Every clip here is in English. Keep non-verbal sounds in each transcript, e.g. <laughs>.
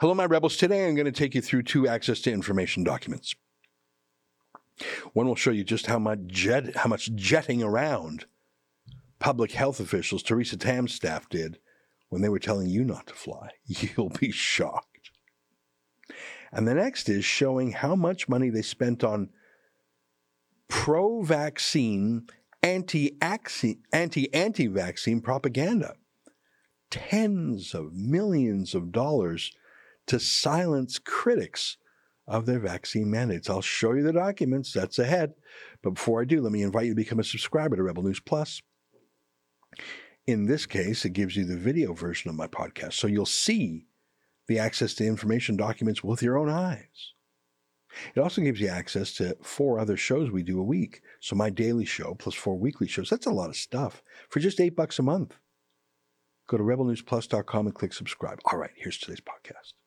Hello, my rebels. Today I'm going to take you through two access to information documents. One will show you just how much jet, how much jetting around public health officials Theresa Tam's staff did when they were telling you not to fly. <laughs> You'll be shocked. And the next is showing how much money they spent on pro vaccine, anti anti vaccine propaganda. Tens of millions of dollars to silence critics of their vaccine mandates. I'll show you the documents, that's ahead. But before I do, let me invite you to become a subscriber to Rebel News Plus. In this case, it gives you the video version of my podcast, so you'll see the access to information documents with your own eyes. It also gives you access to four other shows we do a week. So my daily show plus four weekly shows. That's a lot of stuff for just eight bucks a month. Go to rebelnewsplus.com and click subscribe. All right, here's today's podcast.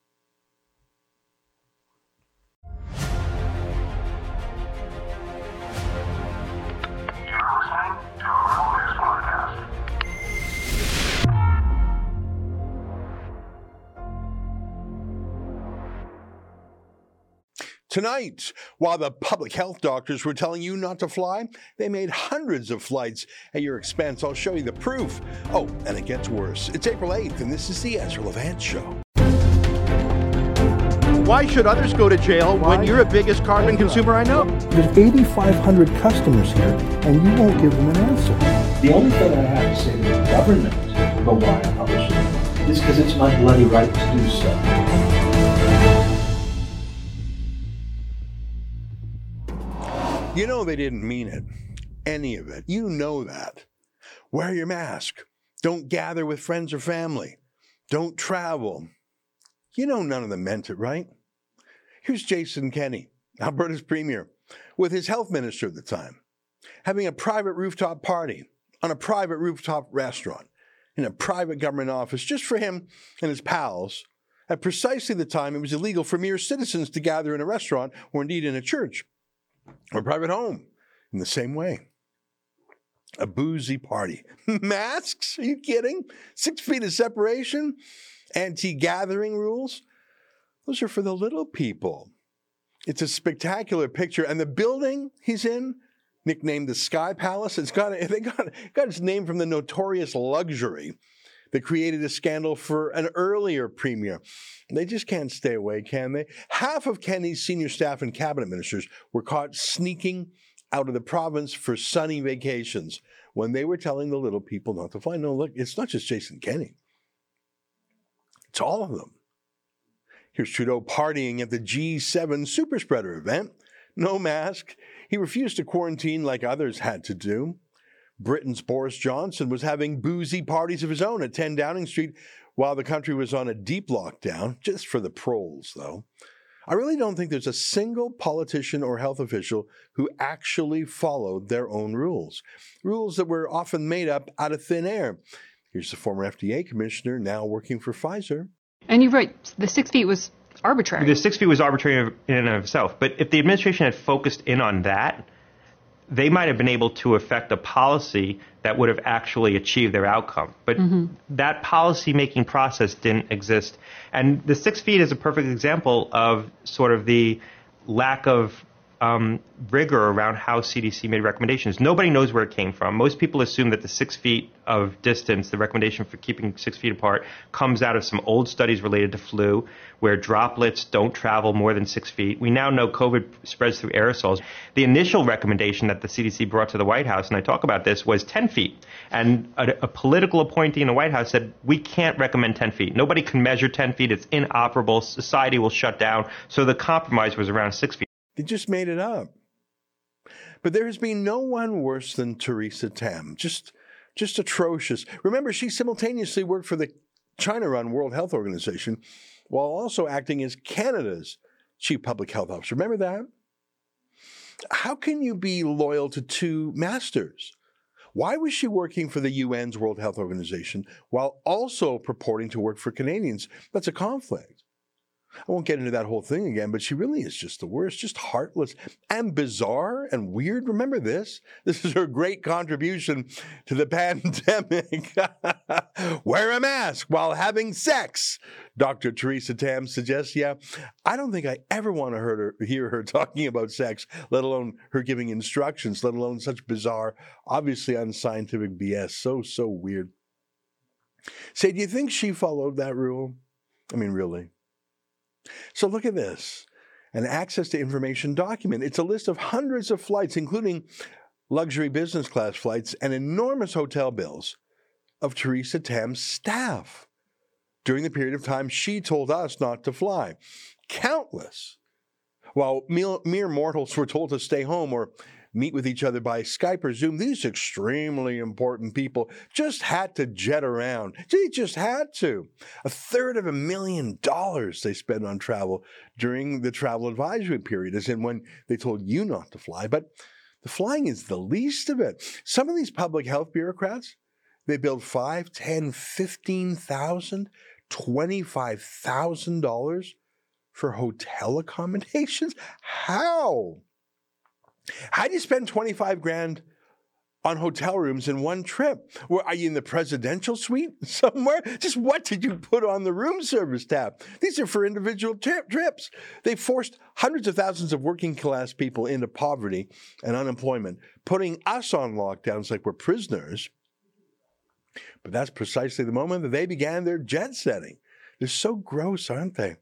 Tonight, while the public health doctors were telling you not to fly, they made hundreds of flights at your expense. I'll show you the proof. Oh, and it gets worse. It's April 8th, and this is the Ezra Levant Show. Why should others go to jail Why? when you're the biggest carbon consumer I know? There's 8,500 customers here, and you won't give them an answer. The only thing I have to say to the government about why I publish it is because it's my bloody right to do so. You know they didn't mean it, any of it. You know that. Wear your mask. Don't gather with friends or family. Don't travel. You know none of them meant it, right? Here's Jason Kenney, Alberta's premier, with his health minister at the time, having a private rooftop party on a private rooftop restaurant in a private government office just for him and his pals at precisely the time it was illegal for mere citizens to gather in a restaurant or indeed in a church or private home in the same way. A boozy party. <laughs> Masks? Are you kidding? Six feet of separation? Anti gathering rules? Those are for the little people. It's a spectacular picture. And the building he's in, nicknamed the Sky Palace, it's got, <laughs> they got, got its name from the notorious luxury that created a scandal for an earlier premier. They just can't stay away, can they? Half of Kenney's senior staff and cabinet ministers were caught sneaking out of the province for sunny vacations when they were telling the little people not to fly. No, look, it's not just Jason Kenney, it's all of them. Here's Trudeau partying at the G7 super spreader event. No mask. He refused to quarantine like others had to do. Britain's Boris Johnson was having boozy parties of his own at 10 Downing Street while the country was on a deep lockdown, just for the proles, though. I really don't think there's a single politician or health official who actually followed their own rules, rules that were often made up out of thin air. Here's the former FDA commissioner now working for Pfizer. And you're right, the six feet was arbitrary. The six feet was arbitrary in and of itself. But if the administration had focused in on that, they might have been able to affect a policy that would have actually achieved their outcome. But mm-hmm. that policy making process didn't exist. And the six feet is a perfect example of sort of the lack of um, rigor around how CDC made recommendations. Nobody knows where it came from. Most people assume that the six feet of distance, the recommendation for keeping six feet apart, comes out of some old studies related to flu, where droplets don't travel more than six feet. We now know COVID spreads through aerosols. The initial recommendation that the CDC brought to the White House, and I talk about this, was 10 feet. And a, a political appointee in the White House said, we can't recommend 10 feet. Nobody can measure 10 feet. It's inoperable. Society will shut down. So the compromise was around six feet. They just made it up. But there has been no one worse than Theresa Tam. Just, just atrocious. Remember, she simultaneously worked for the China-run World Health Organization while also acting as Canada's chief public health officer. Remember that? How can you be loyal to two masters? Why was she working for the UN's World Health Organization while also purporting to work for Canadians? That's a conflict. I won't get into that whole thing again, but she really is just the worst, just heartless and bizarre and weird. Remember this? This is her great contribution to the <laughs> pandemic. <laughs> Wear a mask while having sex. Dr. Theresa Tam suggests, yeah, I don't think I ever want to her, hear her <laughs> talking about sex, let alone her giving instructions, let alone such bizarre, obviously unscientific BS. So, so weird. Say, do you think she followed that rule? I mean, really? So look at this an access to information document. It's a list of hundreds of flights, including luxury business class flights and enormous hotel bills of Theresa Tam's staff during the period of time she told us not to fly. Countless. While mere mortals were told to stay home or meet with each other by Skype or Zoom, these extremely important people just had to jet around. They just had to. A third of a million dollars they spent on travel during the travel advisory period, as in when they told you not to fly. But the flying is the least of it. Some of these public health bureaucrats, they build five, ten, fifteen thousand, twenty-five thousand dollars for hotel accommodations. <laughs> How? How do you spend 25 grand on hotel rooms in one trip? Well, are you in the presidential suite <laughs> somewhere? Just what did you put on the room service tab? These are for individual trips. They forced hundreds of thousands of working class people into poverty and unemployment, putting us on lockdowns like we're prisoners. But that's precisely the moment that they began their jet setting. They're so gross, aren't they?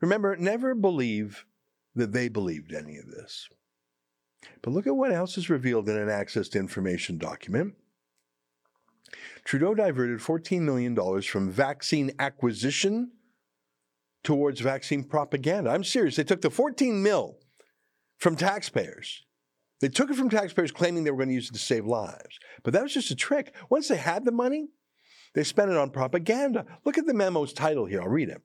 Remember, never believe that they believed any of this. But look at what else is revealed in an access to information document. Trudeau diverted $14 million from vaccine acquisition towards vaccine propaganda. I'm serious. They took the 14 mil from taxpayers. They took it from taxpayers claiming they were going to use it to save lives. But that was just a trick. Once they had the money, they spent it on propaganda. Look at the memo's title here. I'll read it.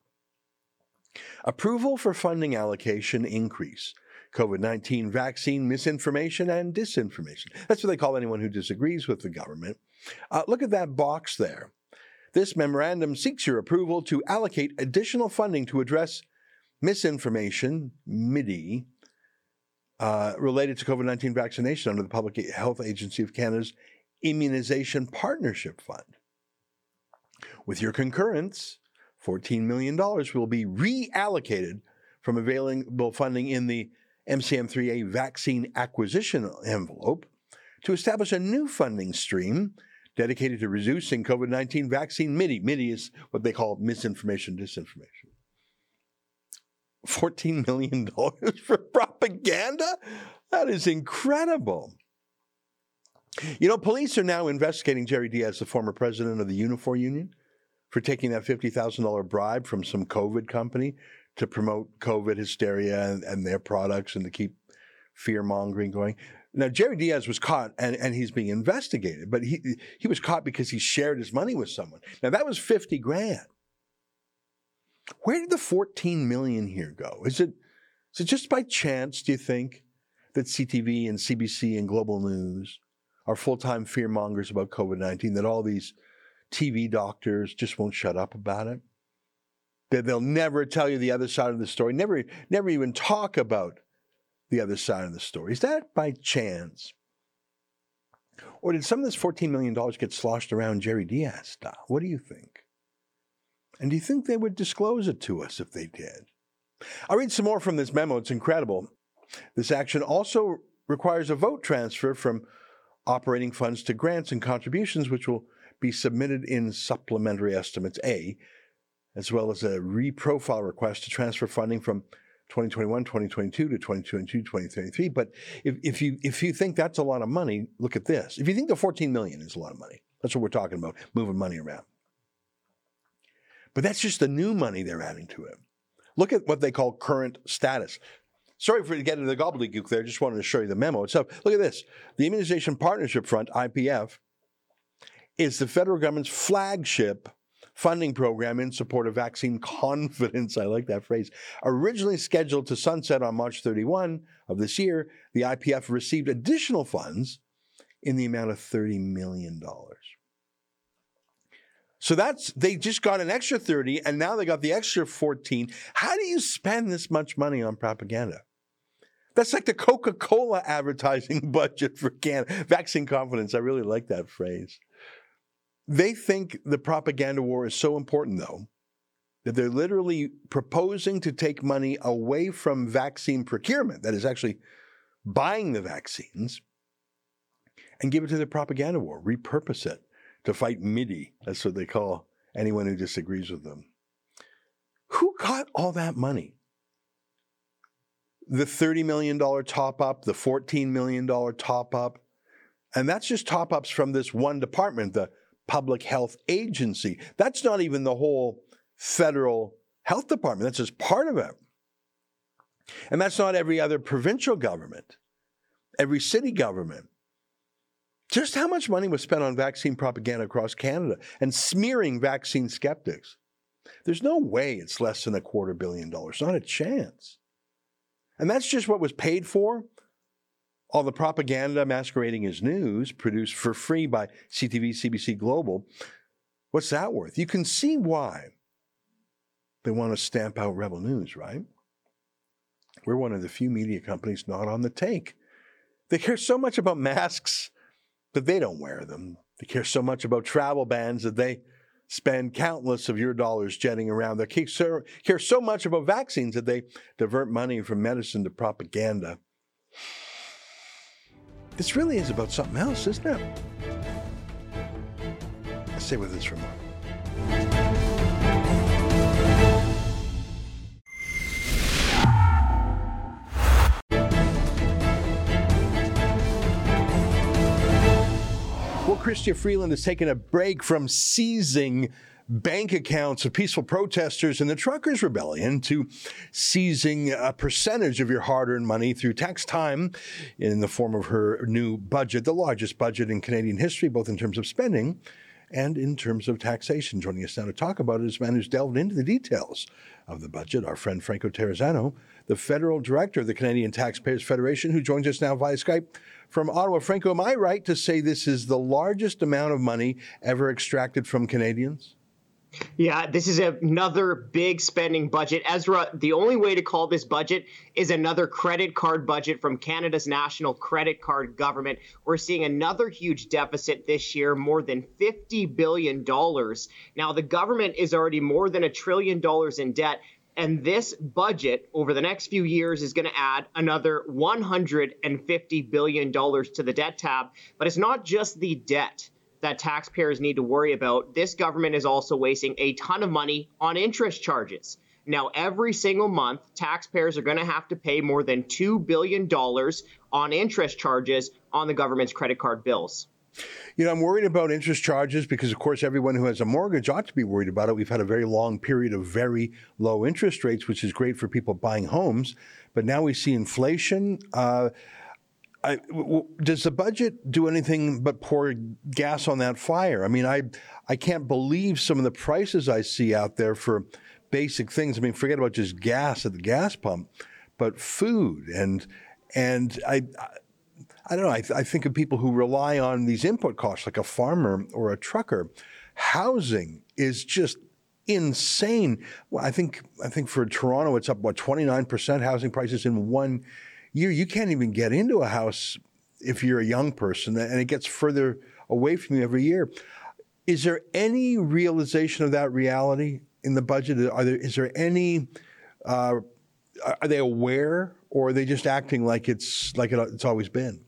Approval for funding allocation increase. COVID 19 vaccine misinformation and disinformation. That's what they call anyone who disagrees with the government. Uh, look at that box there. This memorandum seeks your approval to allocate additional funding to address misinformation, MIDI, uh, related to COVID 19 vaccination under the Public Health Agency of Canada's Immunization Partnership Fund. With your concurrence, $14 million will be reallocated from available funding in the MCM3A vaccine acquisition envelope to establish a new funding stream dedicated to reducing COVID 19 vaccine MIDI. MIDI is what they call misinformation, disinformation. $14 million <laughs> for propaganda? That is incredible. You know, police are now investigating Jerry Dias, the former president of the Unifor Union, for taking that $50,000 bribe from some COVID company to promote COVID hysteria and, and their products and to keep fear mongering going. Now, Jerry Dias was caught and, and he's being investigated, but he, he was caught because he shared his money with someone. Now, that was 50 grand. Where did the 14 million here go? Is it, is it just by chance, do you think, that CTV and CBC and Global News are full time fear mongers about COVID 19, that all these TV doctors just won't shut up about it? That they'll never tell you the other side of the story, never, never even talk about the other side of the story. Is that by chance? Or did some of this $14 million get sloshed around Jerry Dias style? What do you think? And do you think they would disclose it to us if they did? I'll read some more from this memo. It's incredible. This action also requires a vote transfer from operating funds to grants and contributions, which will be submitted in supplementary estimates A as well as a reprofile request to transfer funding from 2021, 2022 to 2022, 2023. But if, if you if you think that's a lot of money, look at this. If you think the 14 million is a lot of money, that's what we're talking about, moving money around. But that's just the new money they're adding to it. Look at what they call current status. Sorry for getting the gobbledygook there. Just wanted to show you the memo itself. Look at this. The Immunization Partnership Fund, IPF, is the federal government's flagship funding program in support of vaccine <laughs> confidence. I like that phrase. Originally scheduled to sunset on March 31 of this year, the IPF received additional funds in the amount of $30 million. So that's they just got an extra 30 and now they got the extra 14. How do you spend this much money on propaganda? That's like the Coca-Cola advertising <laughs> budget for Canada. Vaccine confidence. I really like that phrase. They think the propaganda war is so important though that they're literally proposing to take money away from vaccine procurement, that is actually buying the vaccines, and give it to the propaganda war, repurpose it to fight MIDI. That's what they call anyone who disagrees with them. Who got all that money? The $30 million top up, the $14 million top up, and that's just top ups from this one department, the Public Health Agency. That's not even the whole federal health department. That's just part of it. And that's not every other provincial government, every city government. Just how much money was spent on vaccine propaganda across Canada and smearing vaccine skeptics? There's no way it's less than a quarter billion dollars, not a chance. And that's just what was paid for. All the propaganda masquerading as news produced for free by CTV, CBC Global. What's that worth? You can see why they want to stamp out Rebel News, right? We're one of the few media companies not on the take. They care so much about masks that they don't wear them. They care so much about travel bans that they spend countless of your dollars jetting around. They care so much about vaccines that they divert money from medicine to propaganda. This really is about something else, isn't it? I stay with us for a moment. Chrystia Freeland has taken a break from seizing bank accounts of peaceful protesters in the truckers' rebellion to seizing a percentage of your hard earned money through tax time in the form of her new budget, the largest budget in Canadian history, both in terms of spending and in terms of taxation. Joining us now to talk about it is a man who's delved into the details of the budget, our friend Franco Terrazzano, the federal director of the Canadian Taxpayers Federation, who joins us now via Skype from Ottawa. Franco, am I right to say this is the largest amount of money ever extracted from Canadians? Yeah, this is another big spending budget. Ezra, the only way to call this budget is another credit card budget from Canada's national credit card government. We're seeing another huge deficit this year, more than $50 billion. Now, the government is already more than a trillion dollars in debt. And this budget over the next few years is going to add another $150 billion to the debt tab. But it's not just the debt that taxpayers need to worry about. This government is also wasting a ton of money on interest charges. Now, every single month, taxpayers are going to have to pay more than $2 billion on interest charges on the government's credit card bills. You know, I'm worried about interest charges because, of course, everyone who has a mortgage ought to be worried about it. We've had a very long period of very low interest rates, which is great for people buying homes. But now we see inflation. Uh, I, w- does the budget do anything but pour gas on that fire? I mean, I I can't believe some of the prices I see out there for basic things. I mean, forget about just gas at the gas pump, but food and and I I don't know. I, th- I think of people who rely on these input costs, like a farmer or a trucker. Housing is just insane. Well, I think I think for Toronto, it's up what twenty nine percent housing prices in one year. You can't even get into a house if you're a young person, and it gets further away from you every year. Is there any realization of that reality in the budget? Are there is there any? Uh, are they aware, or are they just acting like it's like it's always been?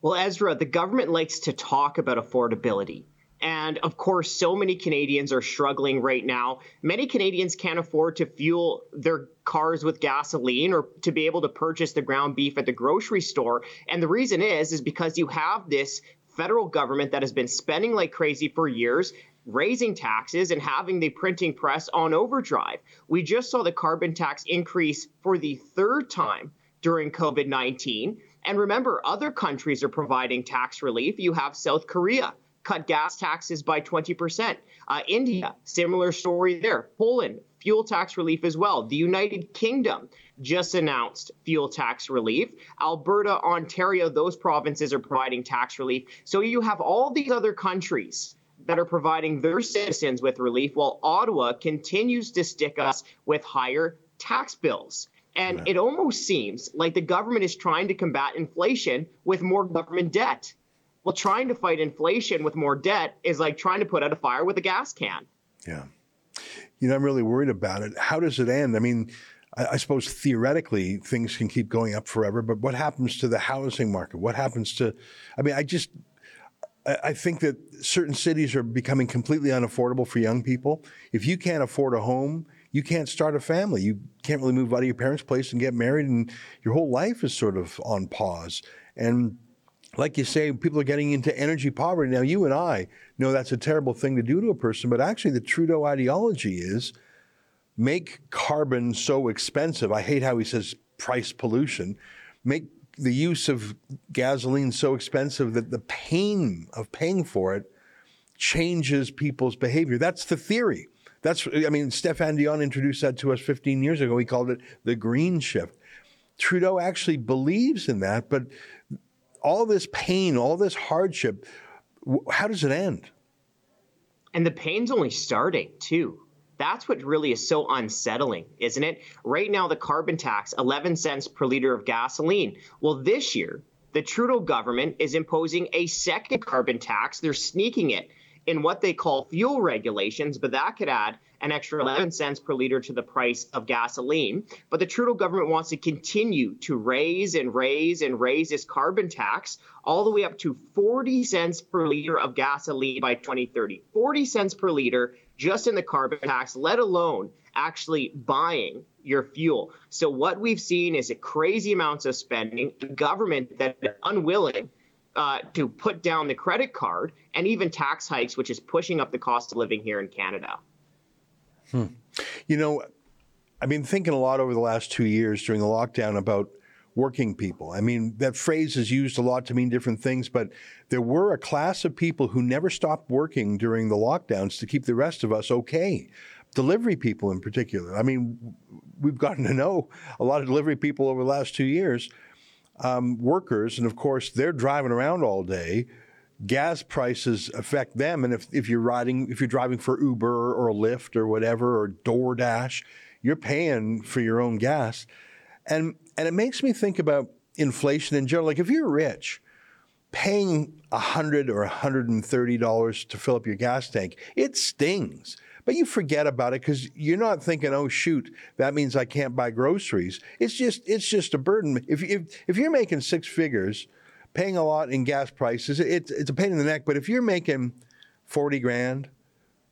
Well, Ezra, the government likes to talk about affordability. And of course, so many Canadians are struggling right now. Many Canadians can't afford to fuel their cars with gasoline or to be able to purchase the ground beef at the grocery store. And the reason is is because you have this federal government that has been spending like crazy for years, raising taxes and having the printing press on overdrive. We just saw the carbon tax increase for the third time during COVID 19. And remember, other countries are providing tax relief. You have South Korea cut gas taxes by 20%. Uh, India, similar story there. Poland, fuel tax relief as well. The United Kingdom just announced fuel tax relief. Alberta, Ontario, those provinces are providing tax relief. So you have all these other countries that are providing their citizens with relief, while Ottawa continues to stick us with higher tax bills. And right. it almost seems like the government is trying to combat inflation with more government debt. Well, trying to fight inflation with more debt is like trying to put out a fire with a gas can. Yeah. You know, I'm really worried about it. How does it end? I mean, I, I suppose theoretically things can keep going up forever, but what happens to the housing market? What happens to, I mean, I just, I think that certain cities are becoming completely unaffordable for young people. If you can't afford a home, you can't start a family. You can't really move out of your parents' place and get married, and your whole life is sort of on pause. And like you say, people are getting into energy poverty. Now, you and I know that's a terrible thing to do to a person, but actually, the Trudeau ideology is make carbon so expensive. I hate how he says price pollution. Make the use of gasoline so expensive that the pain of paying for it changes people's behavior. That's the theory. That's, I mean, Stéphane Dion introduced that to us 15 years ago. He called it the green shift. Trudeau actually believes in that, but all this pain, all this hardship, how does it end? And the pain's only starting, too. That's what really is so unsettling, isn't it? Right now, the carbon tax, 11 cents per liter of gasoline. Well, this year, the Trudeau government is imposing a second carbon tax. They're sneaking it in what they call fuel regulations, but that could add an extra 11 cents per liter to the price of gasoline. But the Trudeau government wants to continue to raise and raise and raise this carbon tax all the way up to 40 cents per liter of gasoline by 2030. 40 cents per liter just in the carbon tax, let alone actually buying your fuel. So what we've seen is a crazy amounts of spending, government that is unwilling uh, to put down the credit card and even tax hikes, which is pushing up the cost of living here in Canada. Hmm. You know, I've been thinking a lot over the last two years during the lockdown about working people. I mean, that phrase is used a lot to mean different things, but there were a class of people who never stopped working during the lockdowns to keep the rest of us okay. Delivery people in particular. I mean, we've gotten to know a lot of delivery people over the last two years um, workers, and of course, they're driving around all day. Gas prices affect them, and if, if you're riding, if you're driving for Uber or Lyft or whatever or DoorDash, you're paying for your own gas, and and it makes me think about inflation in general. Like if you're rich, paying hundred or hundred and thirty dollars to fill up your gas tank, it stings. But you forget about it because you're not thinking, "Oh shoot, that means I can't buy groceries." It's just it's just a burden. If if if you're making six figures, paying a lot in gas prices, it's it's a pain in the neck. But if you're making forty grand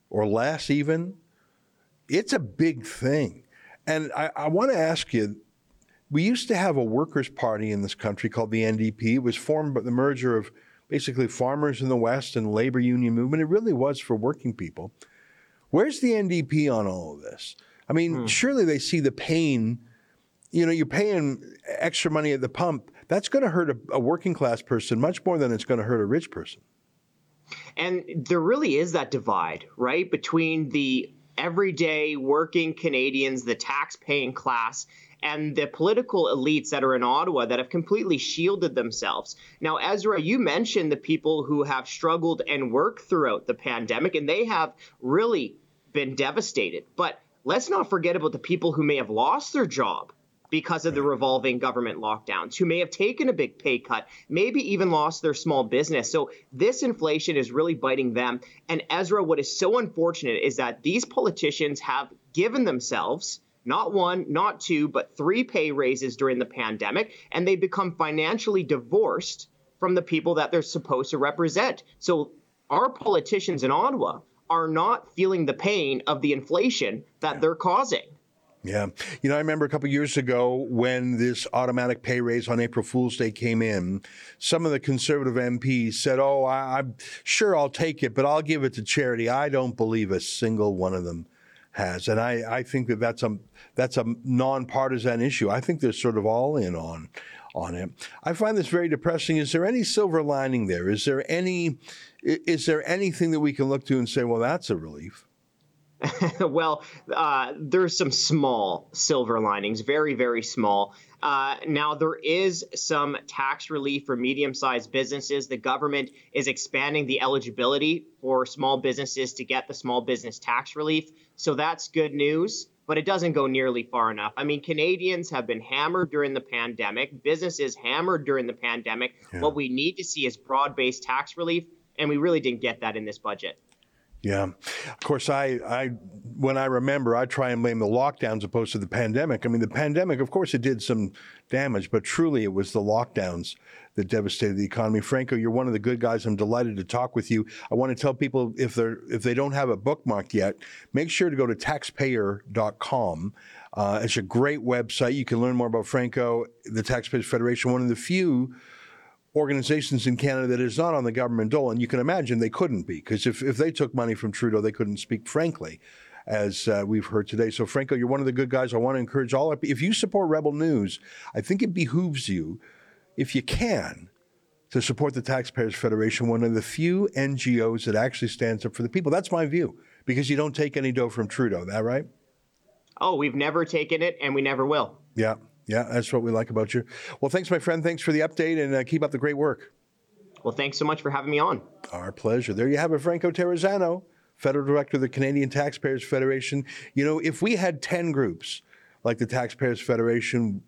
or less, even, it's a big thing. And I, I want to ask you. We used to have a workers' party in this country called the NDP. It was formed by the merger of basically farmers in the West and labor union movement. It really was for working people. Where's the NDP on all of this? I mean, hmm. surely they see the pain. You know, you're paying extra money at the pump. That's going to hurt a, a working class person much more than it's going to hurt a rich person. And there really is that divide, right, between the everyday working Canadians, the tax paying class, and the political elites that are in Ottawa that have completely shielded themselves. Now, Ezra, you mentioned the people who have struggled and worked throughout the pandemic, and they have really been devastated. But let's not forget about the people who may have lost their job because of the revolving government lockdowns, who may have taken a big pay cut, maybe even lost their small business. So this inflation is really biting them. And Ezra, what is so unfortunate is that these politicians have given themselves not one, not two, but three pay raises during the pandemic, and they become financially divorced from the people that they're supposed to represent. So our politicians in Ottawa are not feeling the pain of the inflation that they're causing. Yeah. You know, I remember a couple years ago when this automatic pay raise on April Fool's Day came in, some of the conservative MPs said, Oh, I, am sure I'll take it, but I'll give it to charity. I don't believe a single one of them has. And I, I think that that's a, that's a nonpartisan issue. I think they're sort of all in on, on it. I find this very depressing. Is there any silver lining there? Is there any is there anything that we can look to and say, well, that's a relief? <laughs> well, uh, there's some small silver linings, very, very small. Uh, now, there is some tax relief for medium sized businesses. The government is expanding the eligibility for small businesses to get the small business tax relief. So that's good news, but it doesn't go nearly far enough. I mean, Canadians have been hammered during the pandemic, businesses hammered during the pandemic. Yeah. What we need to see is broad based tax relief, and we really didn't get that in this budget. Yeah, of course. I, I, when I remember, I try and blame the lockdowns opposed to the pandemic. I mean, the pandemic, of course, it did some damage, but truly, it was the lockdowns that devastated the economy. Franco, you're one of the good guys. I'm delighted to talk with you. I want to tell people if they're if they don't have a bookmark yet, make sure to go to taxpayer.com. Uh, it's a great website. You can learn more about Franco, the Taxpayers Federation, one of the few organizations in Canada that is not on the government dole. And you can imagine they couldn't be, because if, if they took money from Trudeau, they couldn't speak frankly, as uh, we've heard today. So, Franco, you're one of the good guys. I want to encourage all. If you support Rebel News, I think it behooves you, if you can, to support the Taxpayers Federation, one of the few NGOs that actually stands up for the people. That's my view, because you don't take any dough from Trudeau. That right? Oh, we've never taken it, and we never will. Yeah. Yeah, that's what we like about you. Well, thanks, my friend. Thanks for the update and uh, keep up the great work. Well, thanks so much for having me on. Our pleasure. There you have it, Franco Terrazzano, Federal Director of the Canadian Taxpayers Federation. You know, if we had 10 groups like the Taxpayers Federation,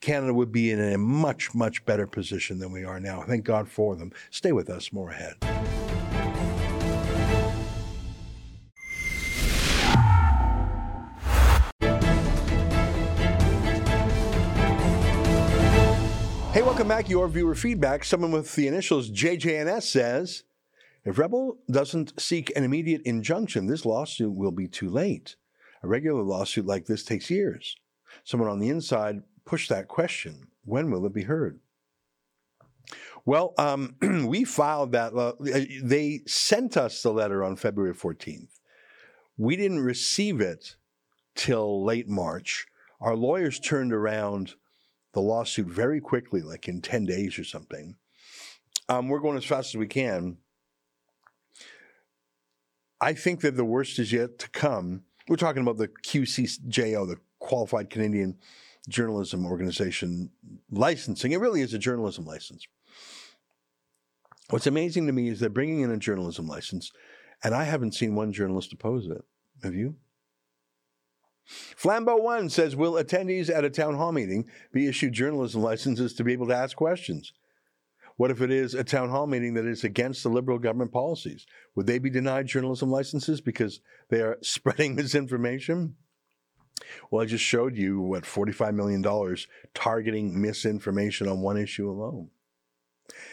Canada would be in a much, much better position than we are now. Thank God for them. Stay with us, more ahead. Back. Your viewer feedback. Someone with the initials JJNS says If Rebel doesn't seek an immediate injunction, this lawsuit will be too late. A regular lawsuit like this takes years. Someone on the inside pushed that question when will it be heard? Well, um, <clears throat> we filed that. Uh, they sent us the letter on February 14th. We didn't receive it till late March. Our lawyers turned around the lawsuit very quickly, like in 10 days or something. Um, we're going as fast as we can. I think that the worst is yet to come. We're talking about the QCJO, the Qualified Canadian Journalism Organization licensing. It really is a journalism license. What's amazing to me is they're bringing in a journalism license, and I haven't seen one journalist oppose it. Have you? Flambeau One says, Will attendees at a town hall meeting be issued journalism licenses to be able to ask questions? What if it is a town hall meeting that is against the Liberal government policies? Would they be denied journalism licenses because they are <laughs> spreading misinformation? Well, I just showed you what $45 million targeting misinformation on one issue alone.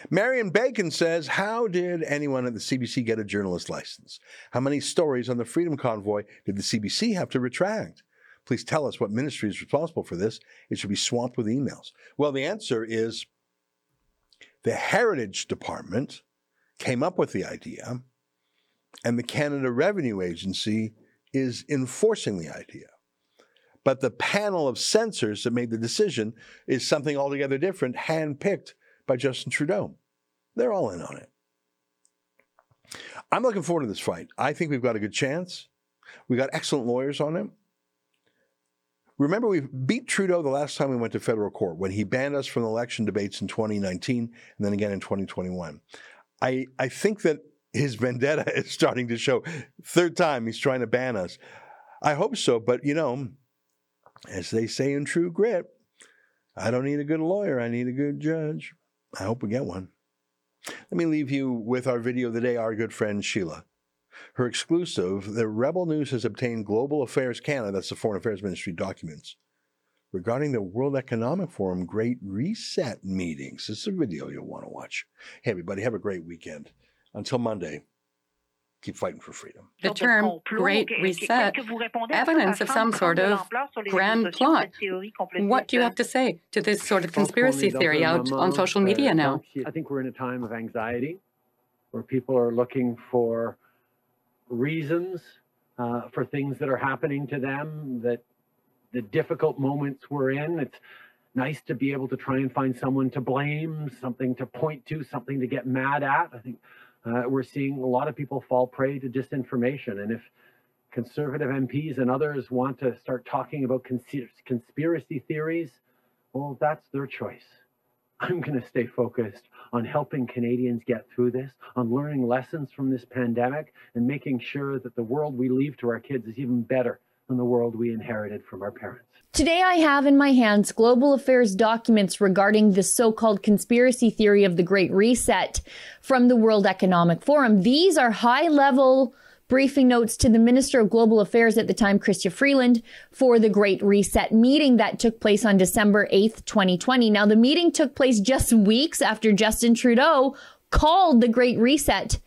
Marion Bacon says, How did anyone at the CBC get a journalist license? How many stories on the Freedom Convoy did the CBC have to retract? Please tell us what ministry is responsible for this. It should be swamped with emails. Well, the answer is the Heritage Department came up with the idea, and the Canada Revenue Agency is enforcing the idea. But the panel of censors that made the decision is something altogether different, handpicked by Justin Trudeau. They're all in on it. I'm looking forward to this fight. I think we've got a good chance. We've got excellent lawyers on it. Remember, we beat Trudeau the last time we went to federal court when he banned us from election debates in 2019 and then again in 2021. I, I think that his vendetta <laughs> is starting to show. Third time he's trying to ban us. I hope so, but you know, as they say in True Grit, I don't need a good lawyer, I need a good judge. I hope we get one. Let me leave you with our video of the day, our good friend Sheila. Her exclusive, the Rebel News has obtained Global Affairs Canada, that's the Foreign Affairs Ministry documents, regarding the World Economic Forum Great Reset meetings. This is a video you'll want to watch. Hey, everybody, have a great weekend. Until Monday, keep fighting for freedom. The term Great Reset, evidence of some sort of grand plot. What do you have to say to this sort of conspiracy theory out on social uh, media now? I think we're in a time of anxiety where people are looking for reasons uh, for things that are happening to them, that the difficult moments we're in. It's nice to be able to try and find someone to blame, something to point to, something to get mad at. I think uh, we're seeing a lot of people fall prey to disinformation. And if conservative MPs and others want to start talking about conspiracy theories, well, that's their choice. I'm going to stay focused on helping Canadians get through this, on learning lessons from this pandemic, and making sure that the world we leave to our kids is even better than the world we inherited from our parents. Today, I have in my hands global affairs documents regarding the so called conspiracy theory of the Great Reset from the World Economic Forum. These are high level briefing notes to the Minister of Global Affairs at the time, Chrystia Freeland, for the Great Reset meeting that took place on December 8th, 2020. Now, the meeting took place just weeks after Justin Trudeau called the Great Reset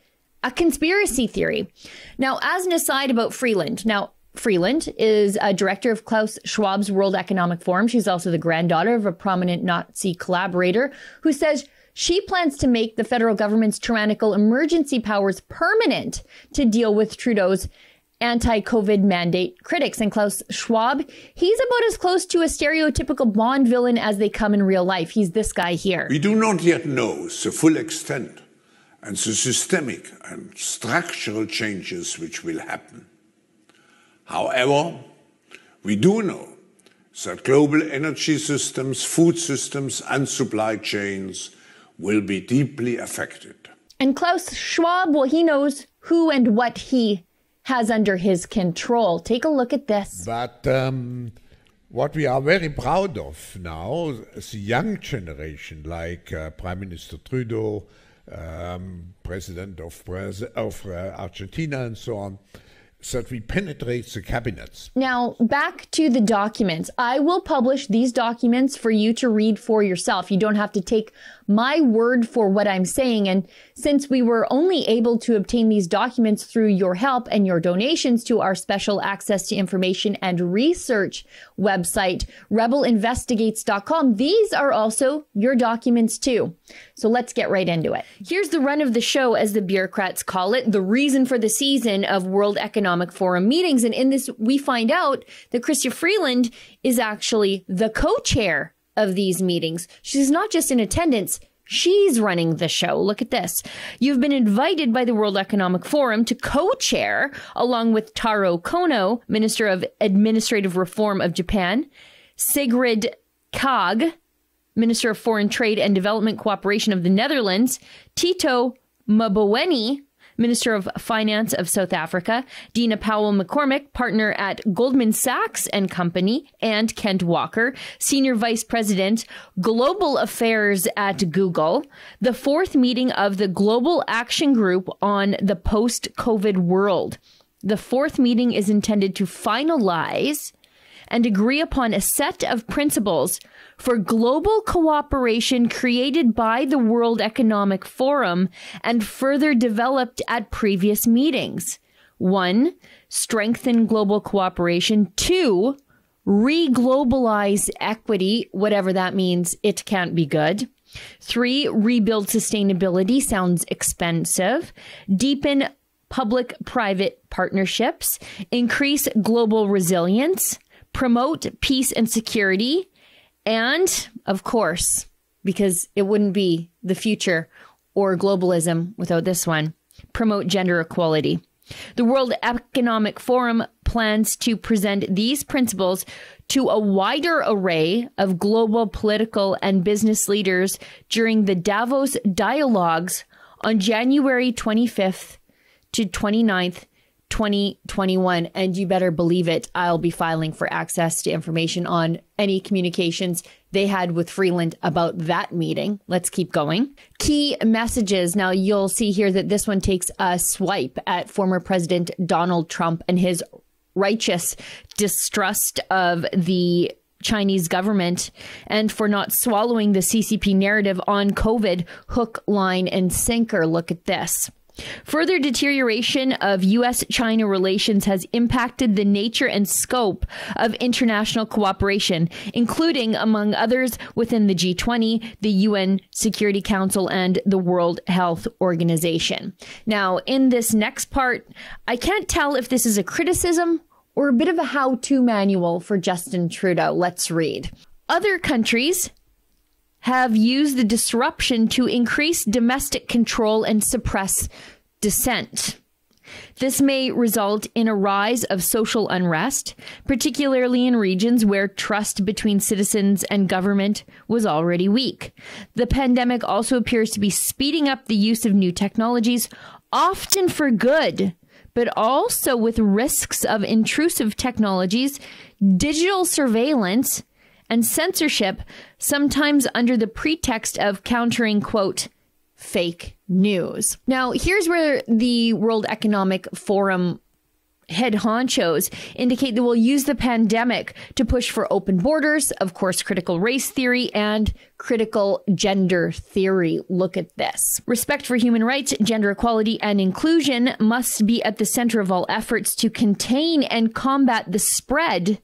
a conspiracy theory. Now, as an aside about Freeland, now, Freeland is a director of Klaus Schwab's World Economic Forum. She's also the granddaughter of a prominent Nazi collaborator who says she plans to make the federal government's tyrannical emergency powers permanent to deal with Trudeau's anti-COVID mandate critics. And Klaus Schwab, he's about as close to a stereotypical Bond villain as they come in real life. He's this guy here. We do not yet know the full extent and the systemic and structural changes which will happen. However, we do know that global energy systems, food systems, and supply chains will be deeply affected. And Klaus Schwab, well, he knows who and what he has under his control. Take a look at this. But um, what we are very proud of now, is the young generation, like uh, Prime Minister Trudeau, um, President of, of uh, Argentina, and so on, that we penetrate the cabinets. Now, back to the documents. I will publish these documents for you to read for yourself. You don't have to take my word for what I'm saying. And since we were only able to obtain these documents through your help and your donations to our special access to information and research website, rebelinvestigates.com, these are also your documents too. So let's get right into it. Here's the run of the show, as the bureaucrats call it, the reason for the season of World Economic Forum meetings. And in this, we find out that Chrystia Freeland is actually the co-chair of these meetings. She's not just in attendance, She's running the show. Look at this. You've been invited by the World Economic Forum to co-chair, along with Taro Kono, Minister of Administrative Reform of Japan, Sigrid Kaag, Minister of Foreign Trade and Development Cooperation of the Netherlands, Tito Mboweni, Minister of Finance of South Africa, Dina Powell McCormick, partner at Goldman Sachs and Company, and Kent Walker, Senior Vice President, Global Affairs at Google, the fourth meeting of the Global Action Group on the post COVID world. The fourth meeting is intended to finalize and agree upon a set of principles for global cooperation created by the World Economic Forum and further developed at previous meetings. One, strengthen global cooperation. Two, reglobalize equity, whatever that means, it can't be good. Three, rebuild sustainability sounds expensive. Deepen public private partnerships, increase global resilience, promote peace and security, and of course, because it wouldn't be the future or globalism without this one, promote gender equality. The World Economic Forum plans to present these principles to a wider array of global political and business leaders during the Davos Dialogues on January 25th to 29th, 2021. And you better believe it, I'll be filing for access to information on any communications they had with Freeland about that meeting. Let's keep going. Key messages. Now, you'll see here that this one takes a swipe at former President Donald Trump and his righteous distrust of the Chinese government and for not swallowing the CCP narrative on COVID hook, line, and sinker. Look at this. Further deterioration of U.S. China relations has impacted the nature and scope of international cooperation, including, among others, within the G20, the UN Security Council, and the World Health Organization. Now, in this next part, I can't tell if this is a criticism or a bit of a how to manual for Justin Trudeau. Let's read. Other countries have used the disruption to increase domestic control and suppress dissent. This may result in a rise of social unrest, particularly in regions where trust between citizens and government was already weak. The pandemic also appears to be speeding up the use of new technologies, often for good, but also with risks of intrusive technologies, digital surveillance, and censorship, sometimes under the pretext of countering, quote, fake news. Now, here's where the World Economic Forum head honchos indicate they will use the pandemic to push for open borders, of course, critical race theory and critical gender theory. Look at this. Respect for human rights, gender equality, and inclusion must be at the center of all efforts to contain and combat the spread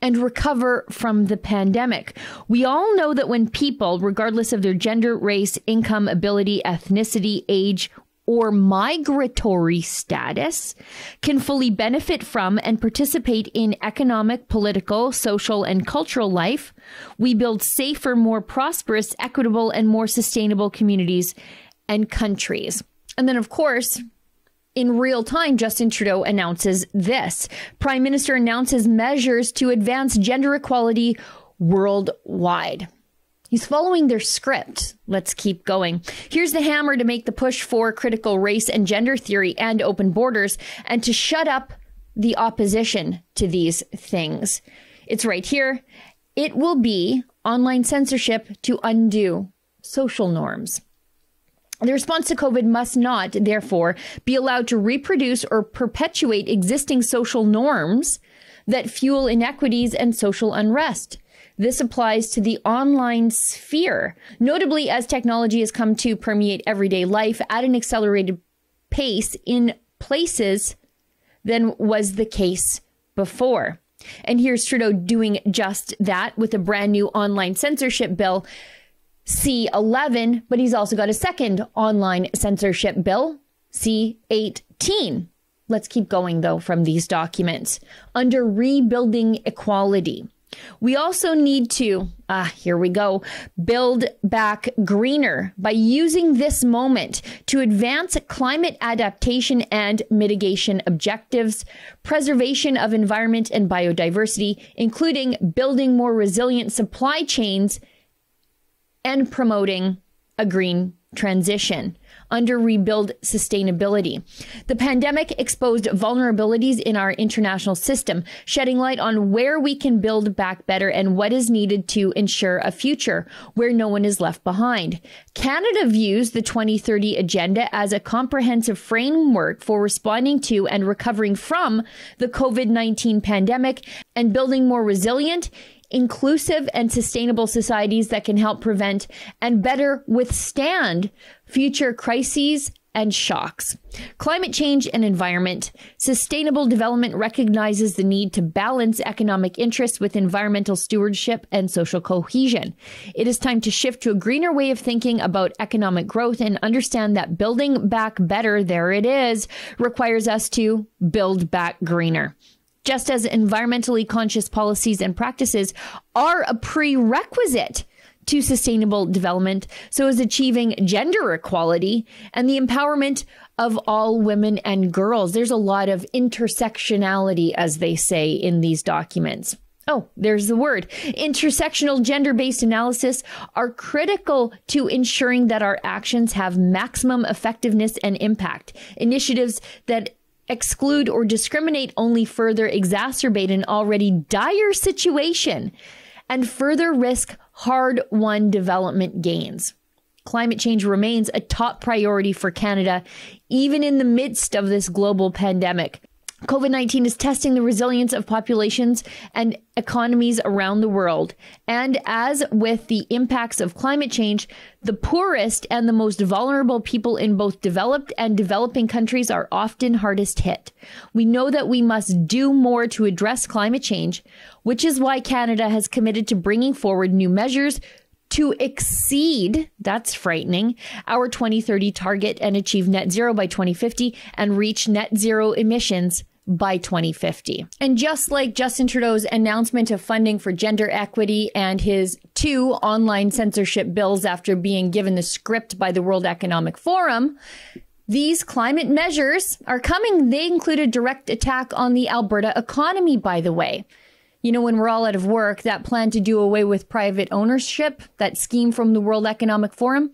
and recover from the pandemic. We all know that when people, regardless of their gender, race, income, ability, ethnicity, age, or migratory status can fully benefit from and participate in economic, political, social, and cultural life, we build safer, more prosperous, equitable, and more sustainable communities and countries. And then, of course, in real time, Justin Trudeau announces this. Prime Minister announces measures to advance gender equality worldwide. He's following their script. Let's keep going. Here's the hammer to make the push for critical race and gender theory and open borders and to shut up the opposition to these things. It's right here. It will be online censorship to undo social norms. The response to COVID must not, therefore, be allowed to reproduce or perpetuate existing social norms that fuel inequities and social unrest. This applies to the online sphere, notably as technology has come to permeate everyday life at an accelerated pace in places than was the case before. And here's Trudeau doing just that with a brand new online censorship bill C11, but he's also got a second online censorship bill, C18. Let's keep going though from these documents. Under rebuilding equality, we also need to, ah, here we go, build back greener by using this moment to advance climate adaptation and mitigation objectives, preservation of environment and biodiversity, including building more resilient supply chains and promoting a green transition under rebuild sustainability. The pandemic exposed vulnerabilities in our international system, shedding light on where we can build back better and what is needed to ensure a future where no one is left behind. Canada views the 2030 agenda as a comprehensive framework for responding to and recovering from the COVID-19 pandemic and building more resilient, inclusive and sustainable societies that can help prevent and better withstand future crises and shocks. Climate change and environment. Sustainable development recognizes the need to balance economic interests with environmental stewardship and social cohesion. It is time to shift to a greener way of thinking about economic growth and understand that building back better, there it is, requires us to build back greener just as environmentally conscious policies and practices are a prerequisite to sustainable development, so is achieving gender equality and the empowerment of all women and girls. There's a lot of intersectionality, as they say in these documents. Oh, there's the word. Intersectional gender based analysis are critical to ensuring that our actions have maximum effectiveness and impact. Initiatives that exclude or discriminate only further exacerbate an already dire situation and further risk hard won development gains. Climate change remains a top priority for Canada, even in the midst of this global pandemic. COVID 19 is testing the resilience of populations and economies around the world. And as with the impacts of climate change, the poorest and the most vulnerable people in both developed and developing countries are often hardest hit. We know that we must do more to address climate change, which is why Canada has committed to bringing forward new measures to exceed, that's frightening, our 2030 target and achieve net zero by 2050 and reach net zero emissions by 2050. And just like Justin Trudeau's announcement of funding for gender equity and his two online censorship bills after being given the script by the World Economic Forum, These climate measures are coming. They include a direct attack on the Alberta economy, by the way. You know, when we're all out of work, that plan to do away with private ownership, that scheme from the World Economic Forum,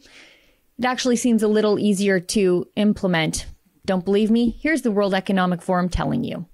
it actually seems a little easier to implement. Don't believe me? Here's the World Economic Forum telling you.